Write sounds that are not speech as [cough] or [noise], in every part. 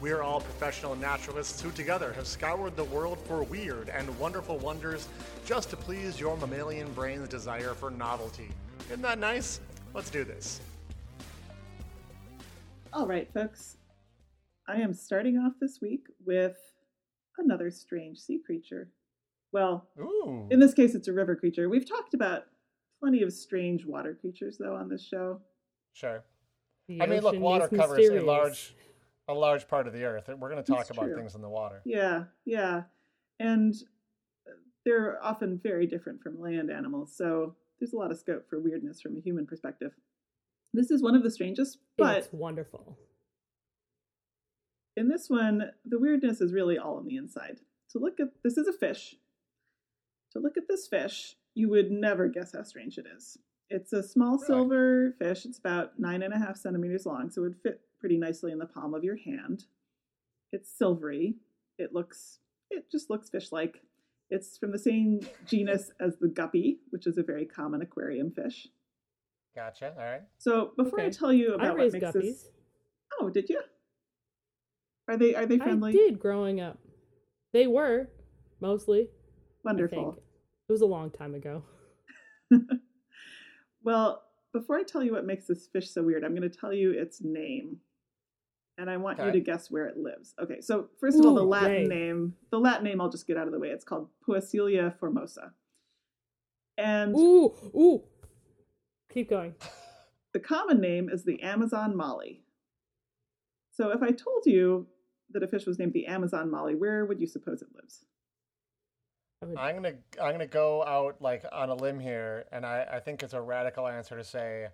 We are all professional naturalists who together have scoured the world for weird and wonderful wonders just to please your mammalian brain's desire for novelty. Isn't that nice? Let's do this. All right, folks. I am starting off this week with another strange sea creature. Well, Ooh. in this case, it's a river creature. We've talked about plenty of strange water creatures, though, on this show. Sure. The I mean, look, water is covers a large, a large part of the earth. We're going to talk It's about true. things in the water. Yeah, yeah. And uh, they're often very different from land animals, so there's a lot of scope for weirdness from a human perspective. This is one of the strangest, but It's wonderful. in this one, the weirdness is really all on the inside. To look at this is a fish. To look at this fish, you would never guess how strange it is. It's a small Really? silver fish. It's about nine and a half centimeters long, so it would fit pretty nicely in the palm of your hand. It's silvery. It looks it just looks fish-like. It's from the same genus as the guppy, which is a very common aquarium fish. Gotcha. All right. So before I tell you I about what makes guppies. this, oh, did you? Are they are they friendly? I did growing up. They were mostly. Wonderful. It was a long time ago. [laughs] Well, before I tell you what makes this fish so weird, I'm going to tell you its name. And I want you to guess where it lives. Okay, so first of all, the Latin yay. name, the Latin name I'll just get out of the way. It's called Poecilia formosa. And Ooh, ooh. Keep going. [laughs] the common name is the Amazon molly. So if I told you that a fish was named the Amazon molly, where would you suppose it lives? I would, I'm gonna I'm gonna go out like on a limb here, and I, I think it's a radical answer to say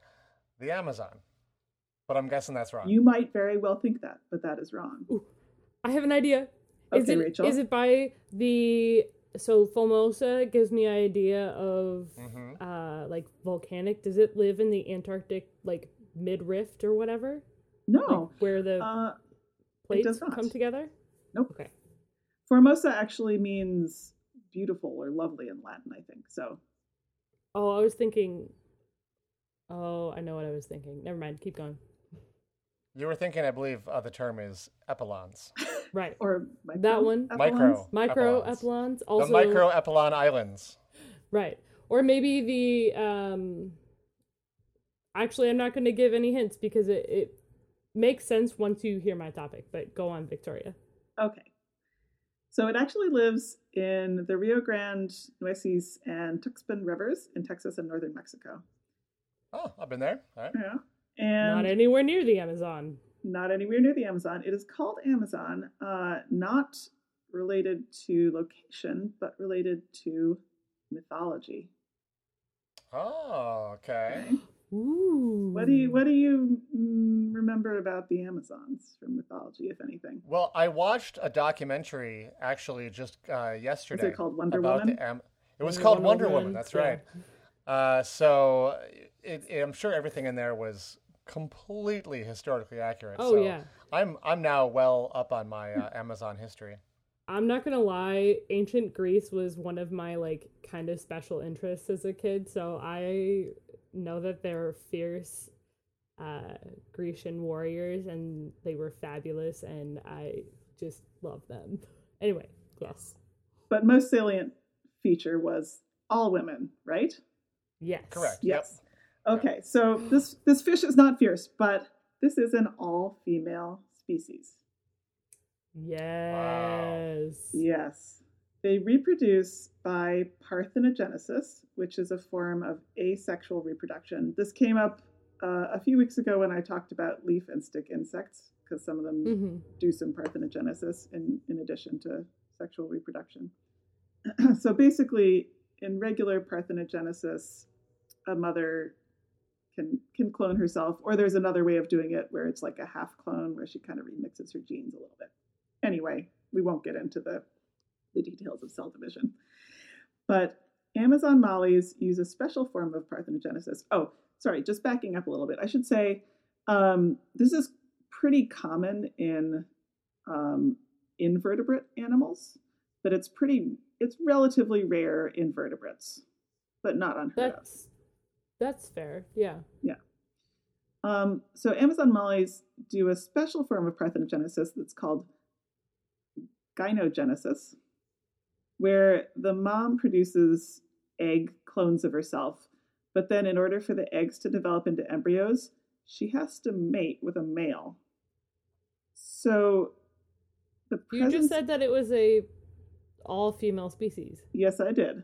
the Amazon, but I'm guessing that's wrong. You might very well think that, but that is wrong. ooh. I have an idea. Is Okay, it Rachel. is it by the so Formosa gives me an idea of Mhm. uh like volcanic. Does it live in the Antarctic like mid rift or whatever? No. Like where the Uh, plates come together? Nope. Okay. Formosa actually means beautiful or lovely in Latin, I think. So Oh, I was thinking. Oh, I know what I was thinking. Never mind. Keep going. You were thinking, I believe, uh, the term is epilons, [laughs] Right. or micro That one. Micro. epilons? Micro Epilons. epilons. Also, the micro epilon islands. right. Or maybe the um. Actually, I'm not going to give any hints because it, it makes sense once you hear my topic. But go on, Victoria. Okay. So it actually lives in the Rio Grande, Nueces, and Tuxpan rivers in Texas and northern Mexico. Oh, I've been there. All right. Yeah. And not anywhere near the Amazon. not anywhere near the Amazon. It is called Amazon, uh, not related to location, but related to mythology. Oh, okay. Ooh. What do you What do you mm, remember about the Amazons from mythology, if anything? Well, I watched a documentary actually just uh, yesterday. called Wonder about Woman? The Am- it was Wonder called Woman, Wonder Woman. That's yeah. right. Uh, so it, it- I'm sure everything in there was completely historically accurate. Oh, so yeah. I'm I'm now well up on my uh, Amazon history. I'm not gonna lie, ancient Greece was one of my like kind of special interests as a kid, so I know that they're fierce uh Grecian warriors and they were fabulous and I just love them. Anyway, yes. But most salient feature was all women, right? Yes. Correct. Yes. Okay, so this this fish is not fierce, but this is an all female species. Yes. Yes. They reproduce by parthenogenesis, which is a form of asexual reproduction. This came up uh, a few weeks ago when I talked about leaf and stick insects, because some of them hmm do some parthenogenesis in, in addition to sexual reproduction. [clears throat] so basically, in regular parthenogenesis, a mother can can clone herself, or there's another way of doing it where it's like a half clone where she kind of remixes her genes a little bit. Anyway, we won't get into the the details of cell division. But Amazon mollies use a special form of parthenogenesis. Oh, sorry, just backing up a little bit. I should say um, this is pretty common in um, invertebrate animals, but it's pretty it's relatively rare in vertebrates, but not unheard of. That's fair. Yeah. Yeah. Um, so Amazon mollies do a special form of parthenogenesis that's called gynogenesis, where the mom produces egg clones of herself, but then in order for the eggs to develop into embryos, she has to mate with a male. So the You just said that it was a all female species. yes, I did.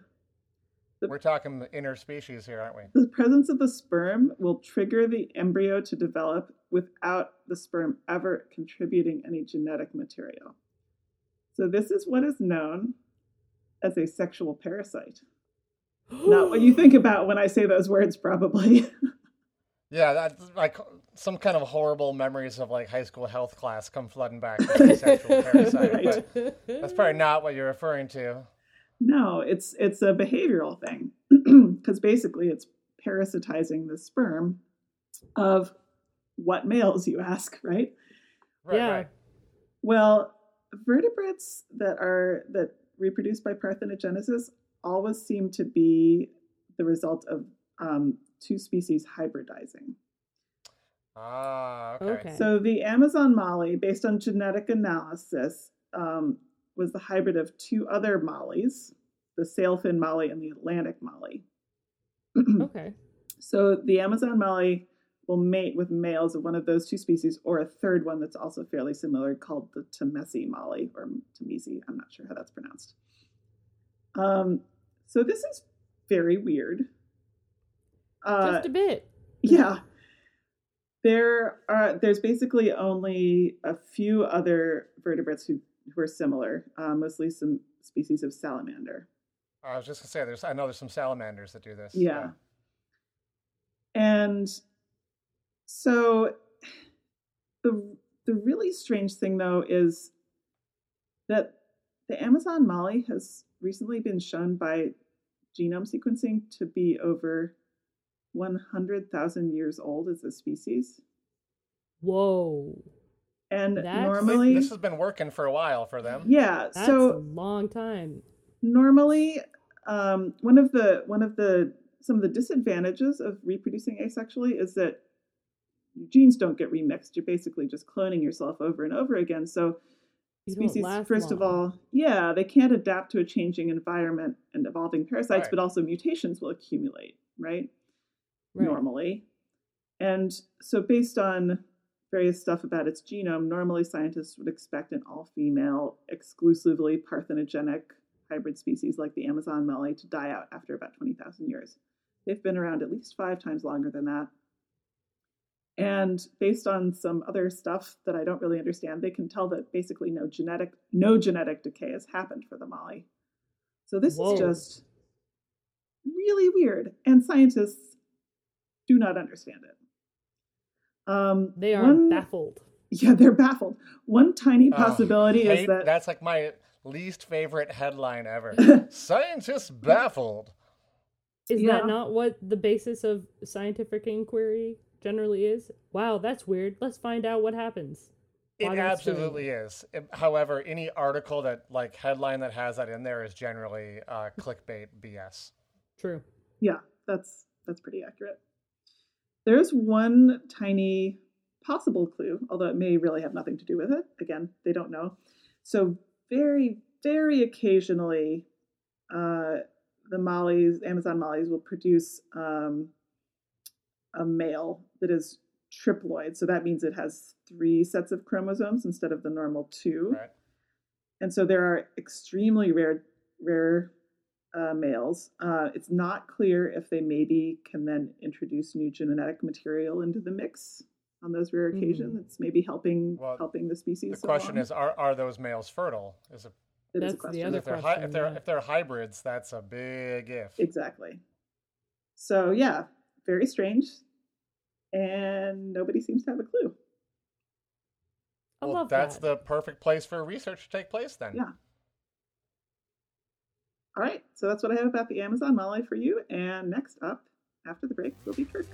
We're talking the interspecies here, aren't we? The presence of the sperm will trigger the embryo to develop without the sperm ever contributing any genetic material. So, this is what is known as a sexual parasite. Not what you think [gasps] about when I say those words, probably. [laughs] Yeah, that's like some kind of horrible memories of like high school health class come flooding back. [laughs] with the sexual parasite, Right. that's probably not what you're referring to. No, it's it's a behavioral thing [clears throat] because basically it's parasitizing the sperm of what males, you ask, right? Right, Yeah. right. Well, vertebrates that are that reproduce by parthenogenesis always seem to be the result of um, two species hybridizing. Ah, okay. Okay. So the Amazon molly, based on genetic analysis, um, was the hybrid of two other mollies, the sailfin molly and the Atlantic molly. [clears throat] okay. So the Amazon molly will mate with males of one of those two species or a third one that's also fairly similar called the Temesi molly or Temesi. I'm not sure how that's pronounced. Um, so this is very weird. Uh, Just a bit. yeah. There are there's basically only a few other vertebrates who, who are similar, uh, mostly some species of salamander. I was just gonna say, there's I know there's some salamanders that do this. Yeah. And so the the really strange thing though is that the Amazon molly has recently been shown by genome sequencing to be over 100,000 years old as a species. Whoa. And That's- normally this has been working for a while for them. yeah, That's so a long time. normally um, one of the one of the some of the disadvantages of reproducing asexually is that genes don't get remixed you're basically just cloning yourself over and over again so You species last first of all yeah they can't adapt to a changing environment and evolving parasites Right. but also mutations will accumulate right? Right. normally and so based on various stuff about its genome normally scientists would expect an all-female exclusively parthenogenic hybrid species like the amazon molly to die out after about 20000 years. They've been around at least five times longer than that. And based on some other stuff that i don't really understand they can tell that basically no genetic no genetic decay has happened for the molly. So this Whoa. is just really weird and scientists do not understand it um, They are one- baffled. [laughs] yeah they're baffled one tiny Oh, possibility is that that's like my least favorite headline ever. [laughs] Scientists baffled. Is Yeah. that not what the basis of scientific inquiry generally is? Wow, that's weird. Let's find out what happens. It Why doing absolutely is. It- However, any article that like headline that has that in there is generally uh, clickbait BS. True. Yeah, that's that's pretty accurate. There's one tiny possible clue, although it may really have nothing to do with it. Again, they don't know. So very, very occasionally, uh, the mollies, Amazon mollies, will produce um, a male that is triploid. So that means it has three sets of chromosomes instead of the normal two Right. and so there are extremely rare rare uh, males. Uh, it's not clear if they maybe can then introduce new genetic material into the mix on those rare occasions. It's maybe helping Well, helping the species. The so question long. is, are are those males fertile? Is a, It is a That's the other if they're hi- question, if they're yeah. if they're hybrids, that's a big if. exactly. So yeah, very strange, and nobody seems to have a clue. I well, love that's that. the perfect place for research to take place then. Yeah. All right, so that's what I have about the Amazon Molly for you. And next up, after the break, will be Kirk.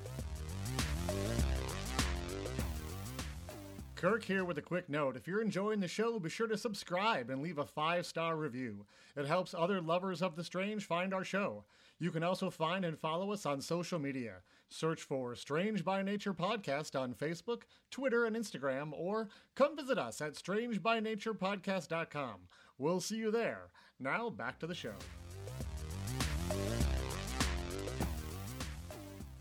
Kirk here with a quick note. If you're enjoying the show, be sure to subscribe and leave a five star review. It helps other lovers of the strange find our show. You can also find and follow us on social media. Search for Strange by Nature Podcast on Facebook, Twitter, and Instagram, or come visit us at strangebynaturepodcast.com. We'll see you there. Now, back to the show.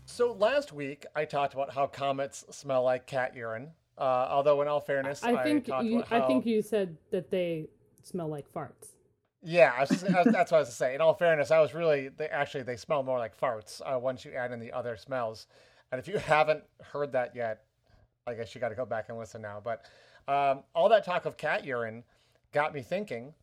So, last week I talked about how comets smell like cat urine. Uh, although, in all fairness, I think talked you, how... I think you said that they smell like farts. Yeah, I just, I that's what I was to say. In all fairness, I was really they actually they smell more like farts uh, once you add in the other smells. And if you haven't heard that yet, I guess you got to go back and listen now. But um, all that talk of cat urine got me thinking,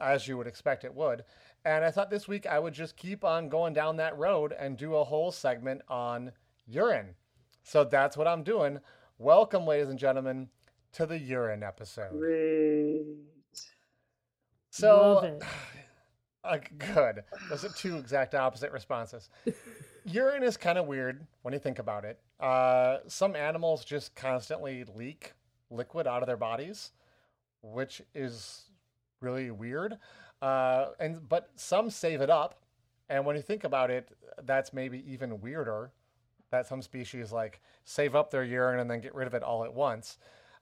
as you would expect it would. And I thought this week I would just keep on going down that road and do a whole segment on urine. So that's what I'm doing. Welcome, ladies and gentlemen, to the urine episode. Great. So, Love it. [sighs] uh, good. Those are two exact opposite responses. [laughs] urine is kind of weird when you think about it. Uh, some animals just constantly leak liquid out of their bodies, which is really weird. Uh, and but some save it up, and when you think about it, that's maybe even weirder. That some species like save up their urine and then get rid of it all at once.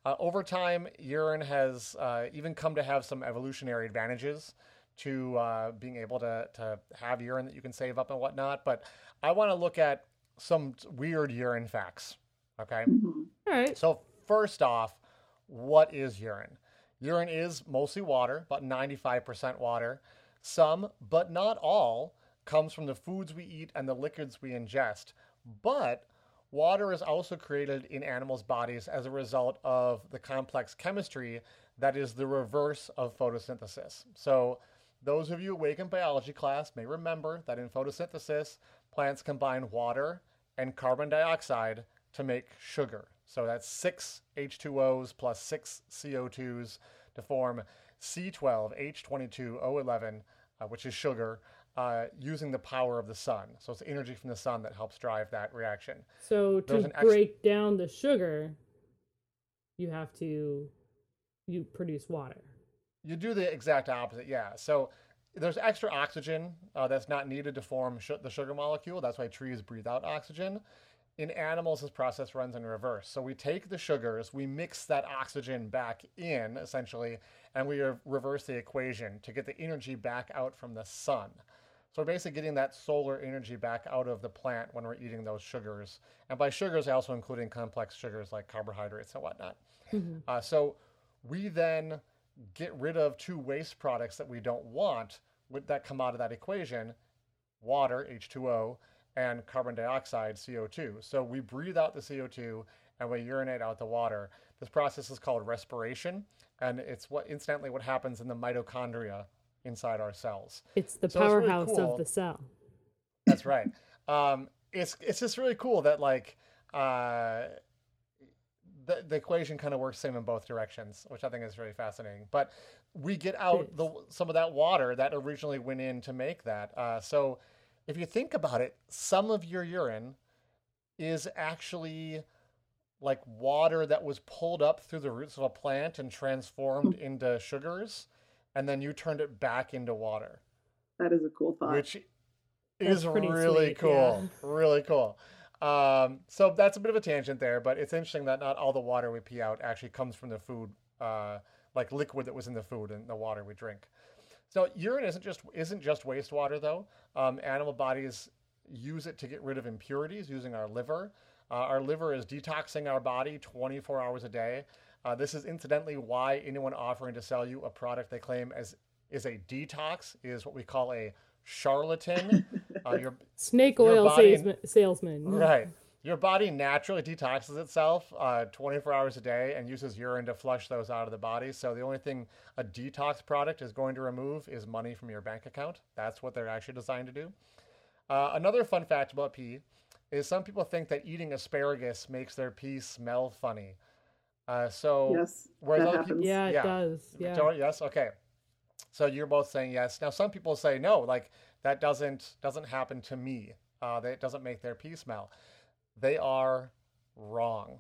Uh, over time, urine has uh, even come to have some evolutionary advantages to uh, being able to, to have urine that you can save up and whatnot. But I want to look at some weird urine facts. Okay. Mhm. All right. So, first off, what is urine? Urine is mostly water, about 95% water. Some, but not all, comes from the foods we eat and the liquids we ingest. But water is also created in animals' bodies as a result of the complex chemistry that is the reverse of photosynthesis. So, those of you awake in biology class may remember that in photosynthesis, plants combine water and carbon dioxide to make sugar. So that's six H2Os plus six CO2s to form C12H22O11, uh, which is sugar, uh, using the power of the sun. So it's energy from the sun that helps drive that reaction. So There's to an ex- break down the sugar, you have to you produce water. You do the exact opposite, yeah. So there's extra oxygen uh, that's not needed to form sh- the sugar molecule. That's why trees breathe out oxygen. In animals, this process runs in reverse. So we take the sugars, we mix that oxygen back in, essentially, and we reverse the equation to get the energy back out from the sun. So we're basically getting that solar energy back out of the plant when we're eating those sugars. And by sugars, I also including complex sugars like carbohydrates and whatnot. Mhm. Uh, so we then get rid of two waste products that we don't want with, that come out of that equation water, H2O, and carbon dioxide, CO2. So we breathe out the CO2 and we urinate out the water. This process is called respiration, and it's what incidentally what happens in the mitochondria inside our cells. It's the So it's really powerhouse cool. of the cell. That's right. Um, it's it's just really cool that like uh, the the equation kind of works same in both directions, which I think is really fascinating. But we get out the some of that water that originally went in to make that. Uh, so if you think about it, some of your urine is actually like water that was pulled up through the roots of a plant and transformed into sugars, and then you turned it back into water That is a cool thought. which That's is really sweet, cool. Really cool. Um, so that's a bit of a tangent there, but it's interesting that not all the water we pee out actually comes from the food, uh, like liquid that was in the food and the water we drink. So urine isn't just isn't just wastewater though. Um, animal bodies use it to get rid of impurities using our liver. Uh, our liver is detoxing our body 24 hours a day. Uh, this is incidentally why anyone offering to sell you a product they claim as is a detox is what we call a charlatan. [laughs] uh, your Snake Your oil body- salesman. salesman. right, your body naturally detoxes itself uh, 24 hours a day and uses urine to flush those out of the body. So the only thing a detox product is going to remove is money from your bank account. That's what they're actually designed to do. Uh, another fun fact about pee is some people think that eating asparagus makes their pee smell funny. Uh, so yes, whereas that other happens. people- Yeah, it does. Yeah. Victoria, yes, okay. So you're both saying yes. Now some people say no, like that doesn't doesn't happen to me. Uh, that doesn't make their pee smell. They are wrong.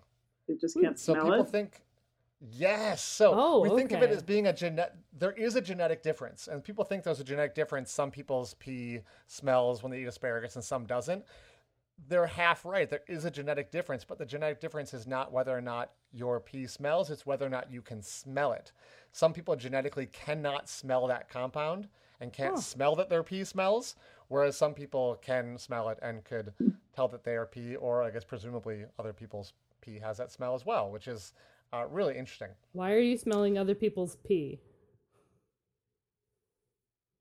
They just hmm. can't So smell people think yes. So Oh, we think of it as being a genetic. There is a genetic difference, and people think there's a genetic difference. Some people's pee smells when they eat asparagus, and some doesn't. They're half right. There is a genetic difference, but the genetic difference is not whether or not your pee smells; it's whether or not you can smell it. Some people genetically cannot smell that compound and can't Huh. smell that their pee smells, whereas some people can smell it and could tell that they are pee, or I guess presumably other people's pee has that smell as well, which is uh, really interesting. Why are you smelling other people's pee?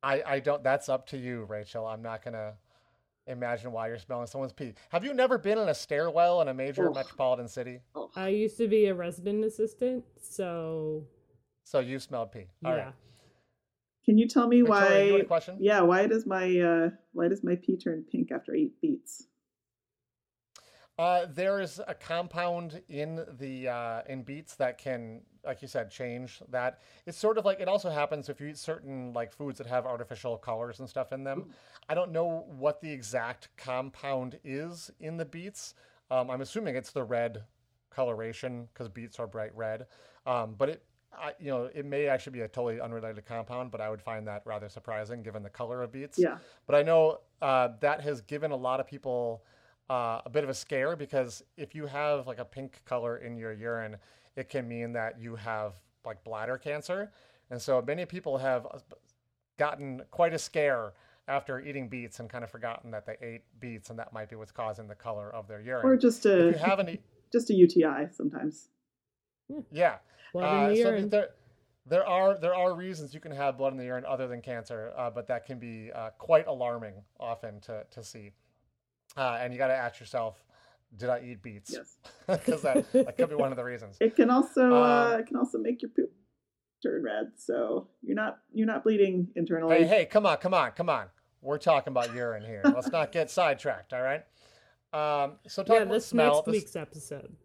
I, I don't. That's up to you, Rachel. I'm not gonna imagine why you're smelling someone's pee. Have you never been in a stairwell in a major Ugh. metropolitan city? Oh, I used to be a resident assistant, so So you smelled pee. All yeah. right. Can you tell me Victoria, why? you question? Yeah, why does my uh, why does my pee turn pink after eight beats? Uh, there is a compound in the uh, in beets that can, like you said, change that. It's sort of like it also happens if you eat certain like foods that have artificial colors and stuff in them. I don't know what the exact compound is in the beets. Um, I'm assuming it's the red coloration because beets are bright red. Um, but it, I, you know, it may actually be a totally unrelated compound, but I would find that rather surprising given the color of beets. Yeah, But I know uh, that has given a lot of people uh, a bit of a scare because if you have like a pink color in your urine, it can mean that you have like bladder cancer. And so many people have uh, gotten quite a scare after eating beets and kind of forgotten that they ate beets and that might be what's causing the color of their urine. or just if a you haven't, e- [laughs] just a UTI sometimes. Yeah. Blood Uh, in the so urine. there, there are there are reasons you can have blood in the urine other than cancer, uh, but that can be uh, quite alarming often to to see. Uh, and you got to ask yourself, did I eat beets? Yes, [laughs] Because that, that could be one of the reasons. it can also uh, Um, it can also make your poop turn red. So you're not you're not bleeding internally. Hey, hey, come on, come on, come on. We're talking about urine here. Let's not get sidetracked, all right? Um, so talk yeah, about this smell. next The- week's episode.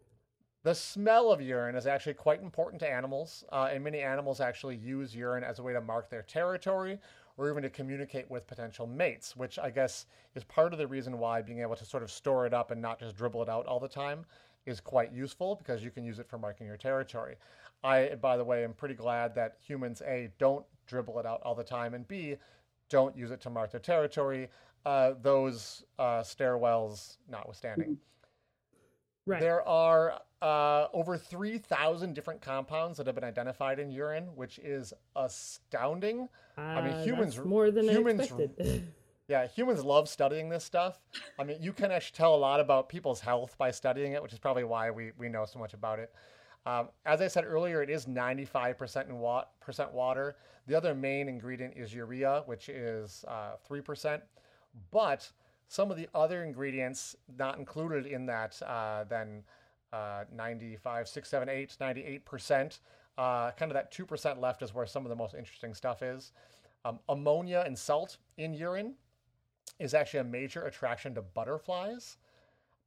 The smell of urine is actually quite important to animals, uh, and many animals actually use urine as a way to mark their territory or even to communicate with potential mates, which I guess is part of the reason why being able to sort of store it up and not just dribble it out all the time is quite useful because you can use it for marking your territory. I, by the way, am pretty glad that humans, A, don't dribble it out all the time, and B, don't use it to mark their territory, uh, those uh, stairwells notwithstanding. Right. There are uh, over 3,000 different compounds that have been identified in urine, which is astounding. I mean, Uh, humans- more than humans- expected. [laughs] Yeah, humans love studying this stuff. I mean, you can actually tell a lot about people's health by studying it, which is probably why we, we know so much about it. Um, as I said earlier, it is 95% in wa- percent water. The other main ingredient is urea, which is uh, 3%. But some of the other ingredients not included in that, uh, then uh, 95, 6, 7, 8, 98%, uh, kind of that 2% left is where some of the most interesting stuff is. Um, ammonia and salt in urine is actually a major attraction to butterflies.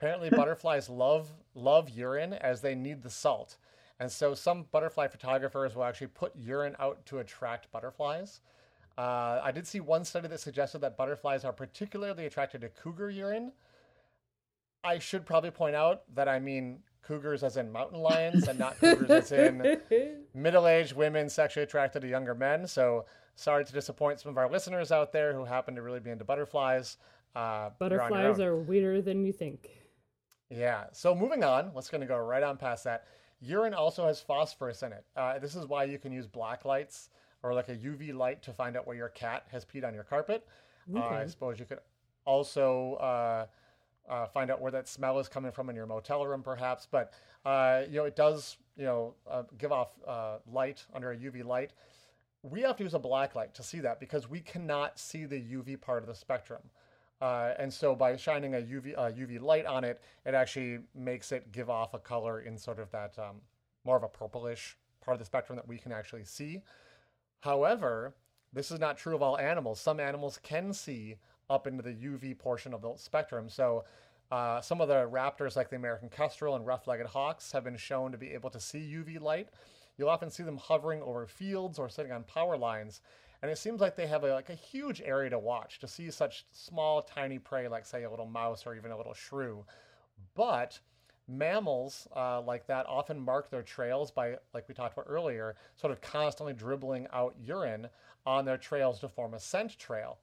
Apparently, butterflies love love urine as they need the salt, and so some butterfly photographers will actually put urine out to attract butterflies. Uh, I did see one study that suggested that butterflies are particularly attracted to cougar urine. I should probably point out that I mean cougars as in mountain lions and not cougars as in [laughs] middle-aged women sexually attracted to younger men. So sorry to disappoint some of our listeners out there who happen to really be into butterflies. Uh, you're on your Butterflies are weirder than you think. Yeah. So moving on, let's going to go right on past that. Urine also has phosphorus in it. Uh, this is why you can use black lights or like a UV light to find out where your cat has peed on your carpet. Uh, I suppose you could also uh, uh, find out where that smell is coming from in your motel room, perhaps. But uh, you know, it does you know uh, give off uh, light under a UV light. We have to use a black light to see that because we cannot see the UV part of the spectrum. Uh, and so by shining a UV uh, UV light on it, it actually makes it give off a color in sort of that um, more of a purplish part of the spectrum that we can actually see. However, this is not true of all animals. Some animals can see up into the UV portion of the spectrum. So uh, some of the raptors, like the American kestrel and rough-legged hawks, have been shown to be able to see UV light. You'll often see them hovering over fields or sitting on power lines, and it seems like they have a, like a huge area to watch to see such small, tiny prey, like say a little mouse or even a little shrew. But mammals uh, like that often mark their trails by, like we talked about earlier, sort of constantly dribbling out urine on their trails to form a scent trail.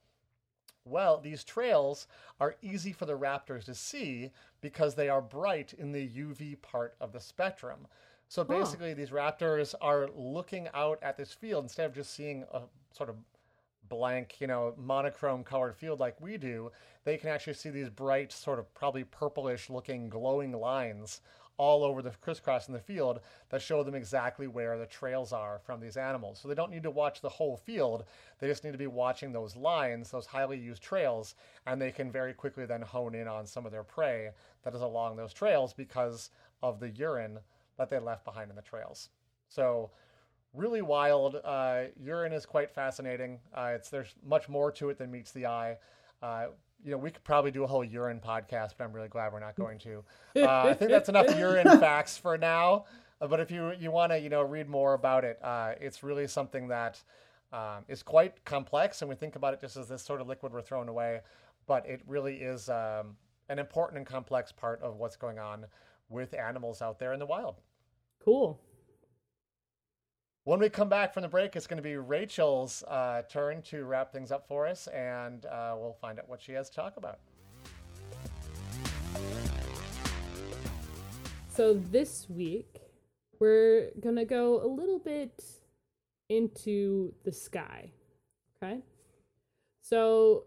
Well, these trails are easy for the raptors to see because they are bright in the UV part of the spectrum. So basically, these raptors are looking out at this field instead of just seeing a sort of blank, you know, monochrome colored field like we do. They can actually see these bright, sort of probably purplish looking glowing lines all over the crisscross in the field that show them exactly where the trails are from these animals. So they don't need to watch the whole field. They just need to be watching those lines, those highly used trails, and they can very quickly then hone in on some of their prey that is along those trails because of the urine that they left behind in the trails. So really wild. Uh, urine is quite fascinating. Uh, it's there's much more to it than meets the eye. Uh, you know, we could probably do a whole urine podcast, but I'm really glad we're not going to. Uh, I think that's enough [laughs] urine facts for now. Uh, but if you you want to you know read more about it, uh, it's really something that um, is quite complex, and we think about it just as this sort of liquid we're throwing away. But it really is um, an important and complex part of what's going on with animals out there in the wild. Cool. When we come back from the break, it's going to be Rachel's uh, turn to wrap things up for us, and uh, we'll find out what she has to talk about. So this week, we're going to go a little bit into the sky. Okay? So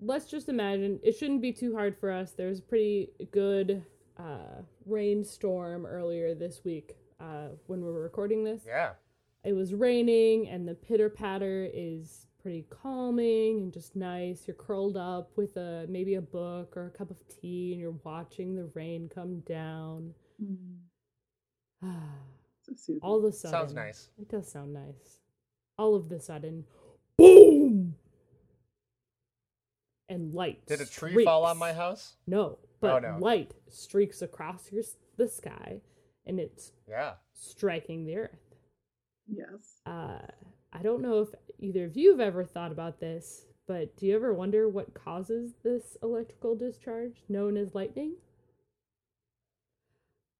let's just imagine it shouldn't be too hard for us. There's a pretty good uh, rainstorm earlier this week uh, when we were recording this. Yeah. It was raining, and the pitter patter is pretty calming and just nice. You're curled up with a maybe a book or a cup of tea, and you're watching the rain come down. Mm. [sighs] So soothing. All of a sudden, Sounds nice. It does sound nice. All of the sudden, boom, and light. Did a tree fall on my house? No, but oh, no. light streaks across your the sky, and it's Yeah. striking the earth. Yes. Uh, I don't know if either of you have ever thought about this, but do you ever wonder what causes this electrical discharge known as lightning?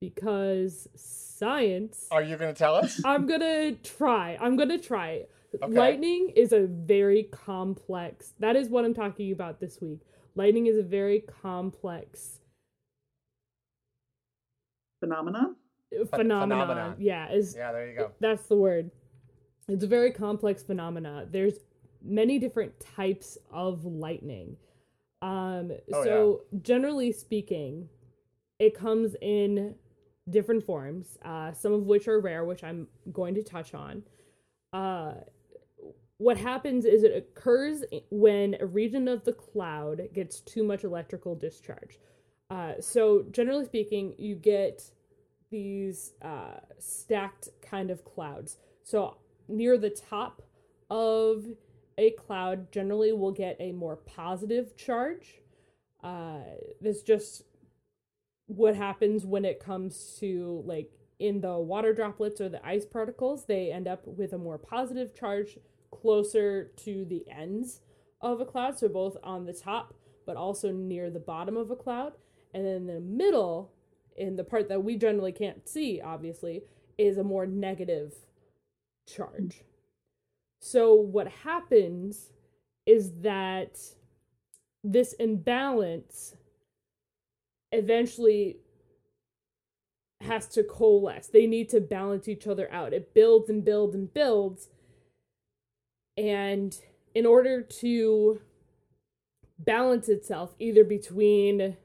Because science. Are you going to tell us? I'm gonna try. I'm gonna try. Okay. Lightning is a very complex. That is what I'm talking about this week. Lightning is a very complex Phenomenon. Phenomenon. phenomenon. Yeah, is yeah, there you go. that's the word. It's a very complex phenomena. There's many different types of lightning. Um, Oh, so generally speaking, it comes in different forms. Uh, some of which are rare, which I'm going to touch on. Uh, what happens is it occurs when a region of the cloud gets too much electrical discharge. Uh, so generally speaking, you get these uh, stacked kind of clouds. So near the top of a cloud, generally will get a more positive charge. Uh, that's just what happens when it comes to like in the water droplets or the ice particles. They end up with a more positive charge closer to the ends of a cloud, so both on the top but also near the bottom of a cloud. And then the middle, in the part that we generally can't see, obviously, is a more negative charge. So what happens is that this imbalance eventually has to coalesce. They need to balance each other out. It builds and builds and builds. And in order to balance itself either between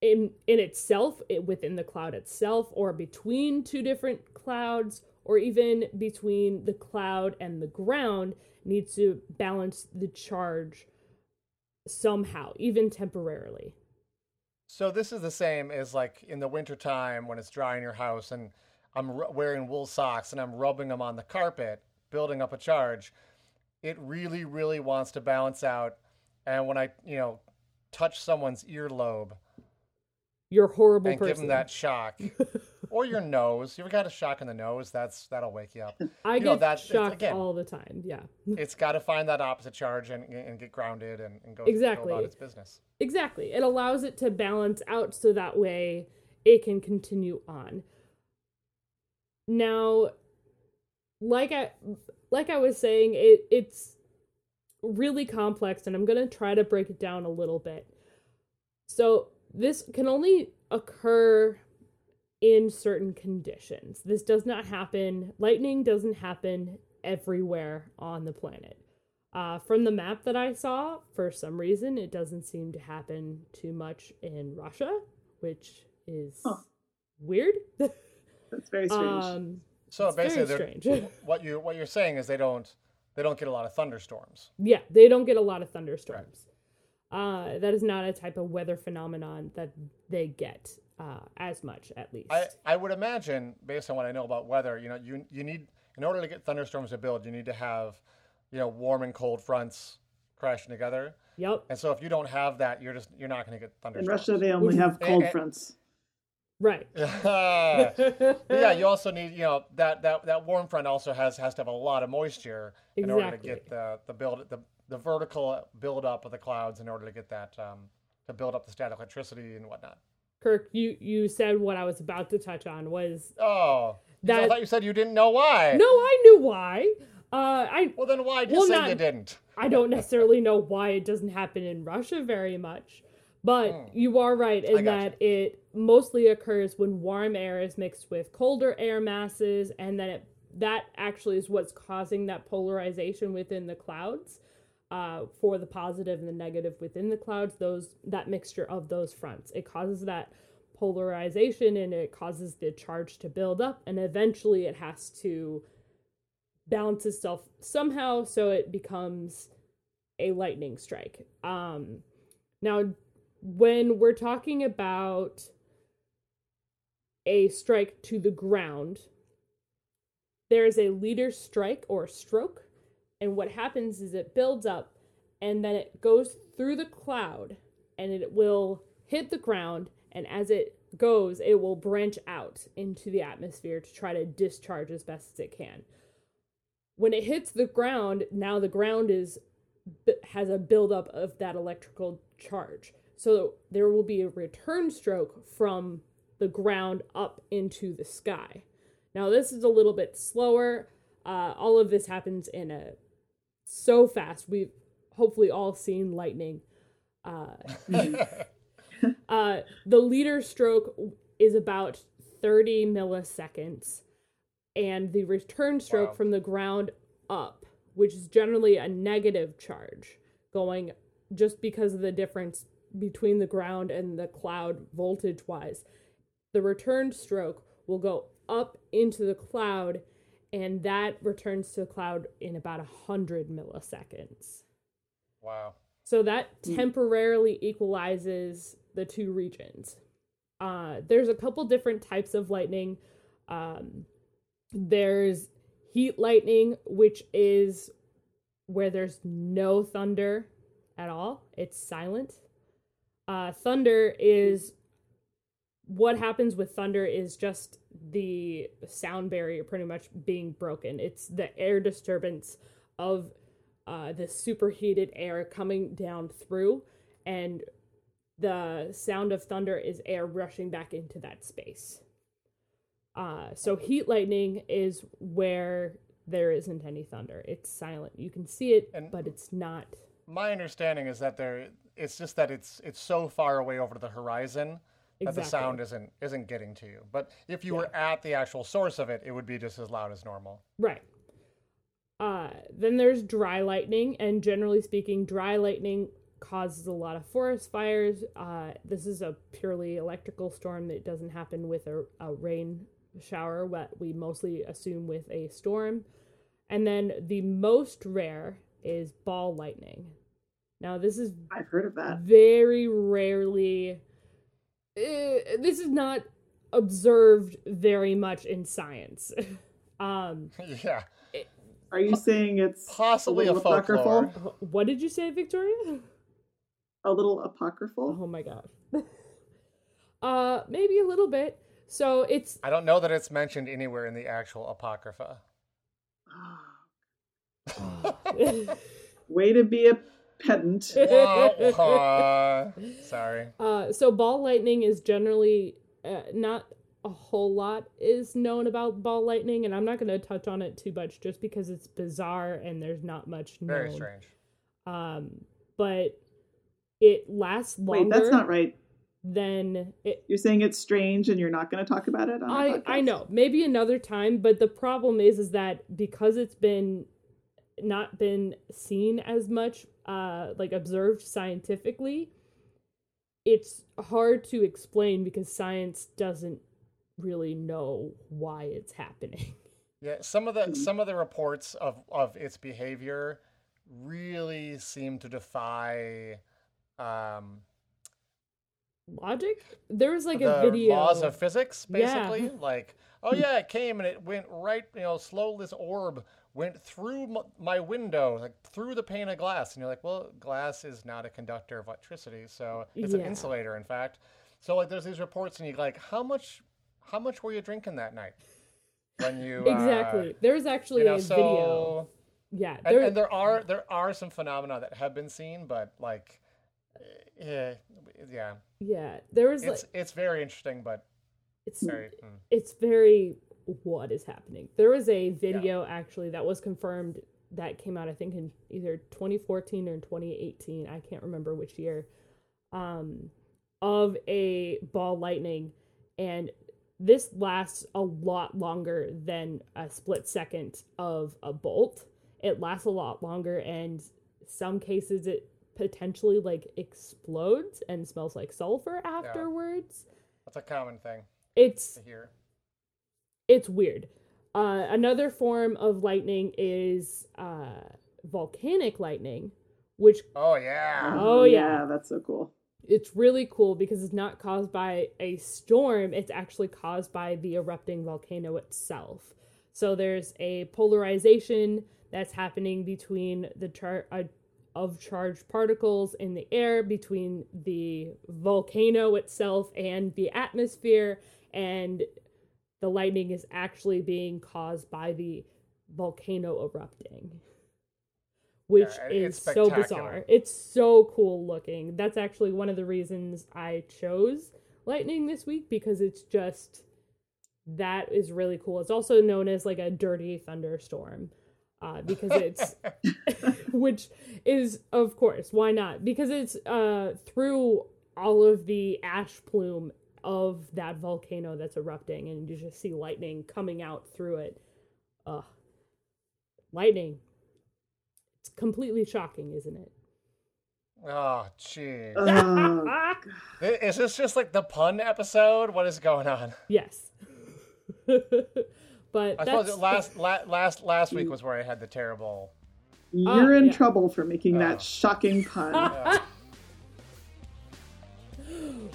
in in itself it, within the cloud itself or between two different clouds or even between the cloud and the ground needs to balance the charge somehow even temporarily So this is the same as like in the wintertime when it's dry in your house and I'm ru- wearing wool socks and I'm rubbing them on the carpet, building up a charge. It really, really wants to balance out. And when I, you know, touch someone's earlobe you're horrible and person give them that shock, [laughs] or your nose. You ever got a shock in the nose? That's that'll wake you up. I You know, get that- shocked again- all the time. Yeah. [laughs] It's got to find that opposite charge and, and get grounded and, and go, Exactly. go about its business. Exactly. It allows it to balance out so that way it can continue on. Now, like I like I was saying, it it's really complex and I'm going to try to break it down a little bit. So, this can only occur in certain conditions. This does not happen, lightning doesn't happen everywhere on the planet. Uh, from the map that I saw, for some reason, it doesn't seem to happen too much in Russia, which is Huh. weird. [laughs] That's very strange. um, So It's basically, very strange. [laughs] what you what you're saying is they don't they don't get a lot of thunderstorms. yeah, they don't get a lot of thunderstorms. Uh, that is not a type of weather phenomenon that they get uh, as much, at least. I, I would imagine, based on what I know about weather, you know, you you need in order to get thunderstorms to build, you need to have, you know, warm and cold fronts crashing together. yep. And so if you don't have that, you're just you're not going to get thunderstorms. In. Russia, they only have cold eh, fronts. Right. [laughs] yeah. You also need, you know, that, that, that warm front also has has to have a lot of moisture in order to get the the build the the vertical build up of the clouds in order to get that um, to build up the static electricity and whatnot. Kirk, you you said what I was about to touch on was Oh, so I thought you said you didn't know why. no, I knew why. Uh, I Well, then why just Well, say not- you didn't? I don't necessarily know why it doesn't happen in Russia very much, but you are right in that it mostly occurs when warm air is mixed with colder air masses, and then it that actually is what's causing that polarization within the clouds. Uh, for the positive and the negative within the clouds, those that mixture of those fronts, it causes that polarization and it causes the charge to build up, and eventually it has to balance itself somehow so it becomes a lightning strike. Um, now, when we're talking about a strike to the ground, there is a leader strike or stroke, and what happens is it builds up and then it goes through the cloud and it will hit the ground, and as it goes, it will branch out into the atmosphere to try to discharge as best as it can when it hits the ground, now the ground is has a buildup of that electrical charge. So there will be a return stroke from the ground up into the sky. Now this is a little bit slower. Uh, all of this happens in a so fast. We've hopefully all seen lightning. Uh, [laughs] uh, the leader stroke is about 30 milliseconds and the return stroke Wow. from the ground up, which is generally a negative charge, going just because of the difference between the ground and the cloud voltage wise. The return stroke will go up into the cloud, and that returns to the cloud in about 100 milliseconds. Wow. So that temporarily equalizes the two regions. Uh, there's a couple different types of lightning. Um, there's heat lightning, which is where there's no thunder at all, it's silent. Uh, thunder is what happens with thunder is just the sound barrier pretty much being broken. It's the air disturbance of uh, the superheated air coming down through, and the sound of thunder is air rushing back into that space. Uh, so heat lightning is where there isn't any thunder. It's silent. You can see it, And- but it's not. My understanding is that there it's just that it's it's so far away over the horizon that the sound isn't isn't getting to you. But if you were at the actual source of it, it would be just as loud as normal. Right. Uh, then there's dry lightning, and generally speaking, dry lightning causes a lot of forest fires. Uh, this is a purely electrical storm that doesn't happen with a, a rain shower, what we mostly assume with a storm. And then the most rare is ball lightning. Now, this is I've heard of that. very rarely uh, this is not observed very much in science [laughs] um yeah. Are you saying it's Possibly a a apocryphal? what did you say victoria A little apocryphal? oh my god [laughs] uh maybe a little bit So it's I don't know that it's mentioned anywhere in the actual Apocrypha. [gasps] [laughs] Way to be a pedant. Wah, [laughs] wah. Sorry. uh, so ball lightning is generally uh, not a whole lot is known about ball lightning, and I'm not going to touch on it too much just because it's bizarre and there's not much known. Very strange. Um, but it lasts longer. Wait, that's not right. Then it. You're saying it's strange and you're not going to talk about it on our I I know maybe another time, but the problem is is that because it's been not been seen as much, uh, like observed scientifically, it's hard to explain because science doesn't really know why it's happening. [laughs] Yeah, some of the some of the reports of of its behavior really seem to defy um, Logic? There was like a video. laws of physics, Yeah. basically. Like, oh yeah, it came and it went right, you know, slow. This orb went through my window, like through the pane of glass, and you're like, well, glass is not a conductor of electricity, so it's an insulator, in fact. So like, there's these reports, and you're like, how much, how much were you drinking that night? When you uh, exactly. There's actually you know, a so video. Yeah, and, there, and there are there are some phenomena that have been seen, but like, yeah, yeah, yeah, there was it's like it's very interesting, but it's very. mm. it's very what is happening. There was a video actually that was confirmed that came out I think in either 2014 or 2018, I can't remember which year. Um of a ball lightning and this lasts a lot longer than a split second of a bolt. It lasts a lot longer and some cases it potentially like explodes and smells like sulfur afterwards. That's a common thing It's hear. It's weird. Uh, another form of lightning is uh, volcanic lightning, which Oh yeah. Oh, yeah. that's so cool. it's really cool because it's not caused by a storm, it's actually caused by the erupting volcano itself. So there's a polarization that's happening between the char- uh, of charged particles in the air between the volcano itself and the atmosphere and the lightning is actually being caused by the volcano erupting which Yeah, is so bizarre. it's so cool looking. That's actually one of the reasons i chose lightning this week because it's just that is really cool. It's also known as like a dirty thunderstorm uh, because it's [laughs] [laughs] which is of course why not? Because it's uh through all of the ash plume of that volcano that's erupting and you just see lightning coming out through it uh lightning it's completely shocking isn't it Oh jeez. [laughs] I- Is this just like the pun episode? What is going on? yes [laughs] but I that's suppose last la- last last week was where I had the terrible. you're in yeah. trouble for making Oh. that shocking pun. Uh, [laughs]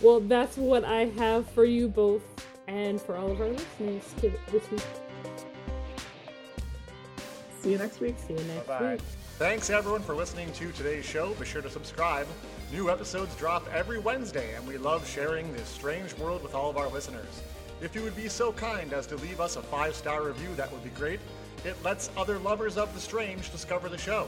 well that's what i have for you both and for all of our listeners to this week See you next week. see you next Bye-bye. week Thanks everyone for listening to today's show. Be sure to subscribe. New episodes drop every Wednesday, and we love sharing this strange world with all of our listeners. If you would be so kind as to leave us a five star review, that would be great. It lets other lovers of the strange discover the show.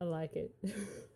I like it [laughs]